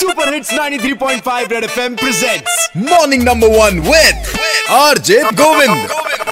super hits 93.5 red FM presents morning number one with RJ Govind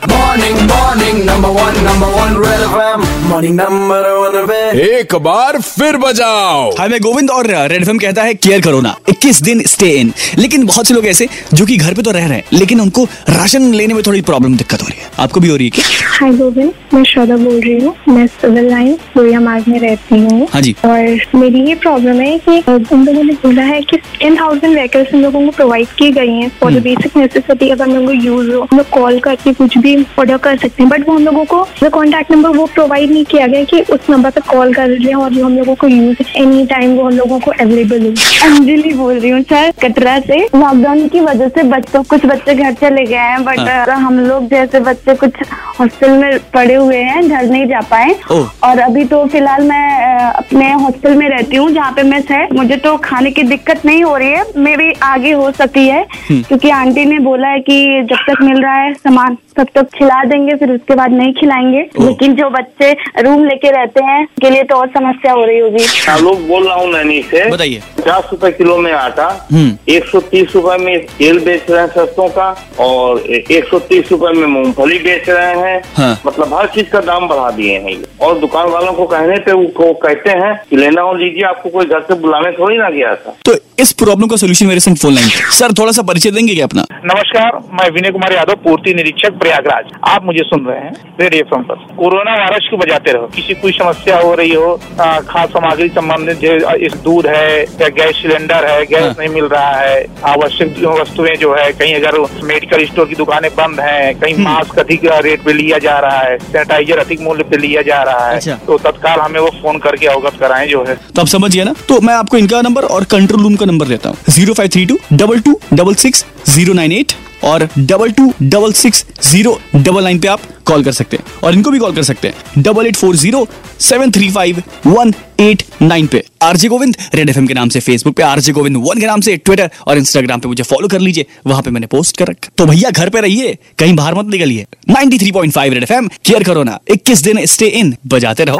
Morning, morning, number one, number one, Red Morning, number one, Red. एक बार फिर बजाओ। हाय मैं गोविंद और red FM कहता है care करो ना। 21 दिन स्टे इन लेकिन बहुत से लोग ऐसे जो कि घर पे तो रह रहे हैं लेकिन उनको राशन लेने में थोड़ी प्रॉब्लम दिक्कत हो रही है। आपको भी हो रही है क्या? हाय गोविंद मैं श्रद्धा बोल रही हूँ। मैं सिविल लाइन लोहिया मार्ग में रहती हूँ। हाँ जी। और मेरी ये प्रॉब्लम है कि उन लोगों ने बोला है कि टेन थाउज़ेंड व्हीकल्स उन लोगों को प्रोवाइड की गई हैं फॉर द बेसिक नेसेसिटी अगर हम लोगों को यूज़ हो हम लोग कॉल करके कुछ भी ऑर्डर कर सकते हैं बट वो हम लोगों को जो कॉन्टैक्ट नंबर वो प्रोवाइड नहीं किया गया कि उस नंबर पर कॉल कर लें और जो हम लोगों को यूज़ एनी टाइम वो हम लोगों को अवेलेबल हो। अंजलि बोल रही हूँ सर कटरा से। लॉकडाउन की वजह से बच्चों कुछ बच्चे घर चले गए हैं बट हाँ। हम लोग जैसे बच्चे कुछ हॉस्टल में पड़े हुए हैं घर नहीं जा पाए। और अभी तो फ़िलहाल मैं अपने हॉस्टल में रहती हूँ जहाँ पे मेस है मुझे तो खाने की दिक्कत नहीं हो रही है मेरी आगे हो सकती है। क्योंकि आंटी ने बोला है कि जब तक मिल रहा है सामान। तब तक खिला देंगे फिर उसके बाद नहीं खिलाएँगे। लेकिन जो बच्चे रूम लेके रहते हैं के लिए तो और समस्या हो रही होगी। आलू बोल रहा हूँ नैनी से। बताइए। पचास रूपए किलो में आटा हम्म। एक सौ तीस रूपए में तेल बेच रहे हैं सरसों का और एक सौ तीस रूपए में मूंगफली बेच रहे हैं। हाँ। मतलब हर चीज़ का दाम बढ़ा दिए हैं ये। और दुकान वालों को कहने पे वो कहते हैं कि लेना हो लीजिए आपको कोई घर से बुलाने थोड़ी ना गया था। तो इस प्रॉब्लम का सोल्यूशन मेरे संग फ़ोन लाइन सर थोड़ा सा परिचय देंगे क्या अपना? नमस्कार मैं विनय कुमार यादव पूर्ति निरीक्षक प्रयागराज। आप मुझे सुन रहे हैं रेडियो एफएम पर। कोरोना वायरस को बजाते रहो। किसी कोई समस्या हो रही हो खाद्य सामग्री संबंधित इस दूध है या गैस सिलेंडर है गैस हाँ। नहीं मिल रहा है आवश्यक वस्तुएँ जो है कहीं अगर मेडिकल स्टोर की दुकानें बंद हैं कहीं हम्म। मास्क अधिक रेट पे लिया जा रहा है सैनिटाइजर अधिक मूल्य पे लिया जा रहा है अच्छा। तो तत्काल हमें वो फ़ोन करके अवगत कराए जो है तो आप समझिए ना तो मैं आपको इनका नंबर और कंट्रोल रूम का नंबर देता हूँ zero five three two double two double six zero nine eight और double two double six zero double nine पे आप कॉल कर सकते हैं। और इनको भी कॉल कर सकते हैं। Double eight four zero seven three five one eight nine पे। आरजे गोविंद रेड एफएम के नाम से फेसबुक पे आरजे गोविंद वन के नाम से ट्विटर और इंस्टाग्राम पे मुझे फॉलो कर लीजिए। वहाँ पे मैंने पोस्ट कर रखा। तो भैया, घर पे रहिए, कहीं बाहर मत निकलिए। 93.5 रेड एफएम केयर करो ना 21 दिन स्टे इन बजाते रहो।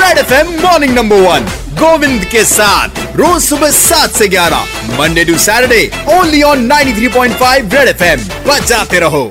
Red FM morning number one Govind के साथ। रोज सुबह सात से ग्यारह Monday to Saturday only on 93.5 red FM बजाते रहो।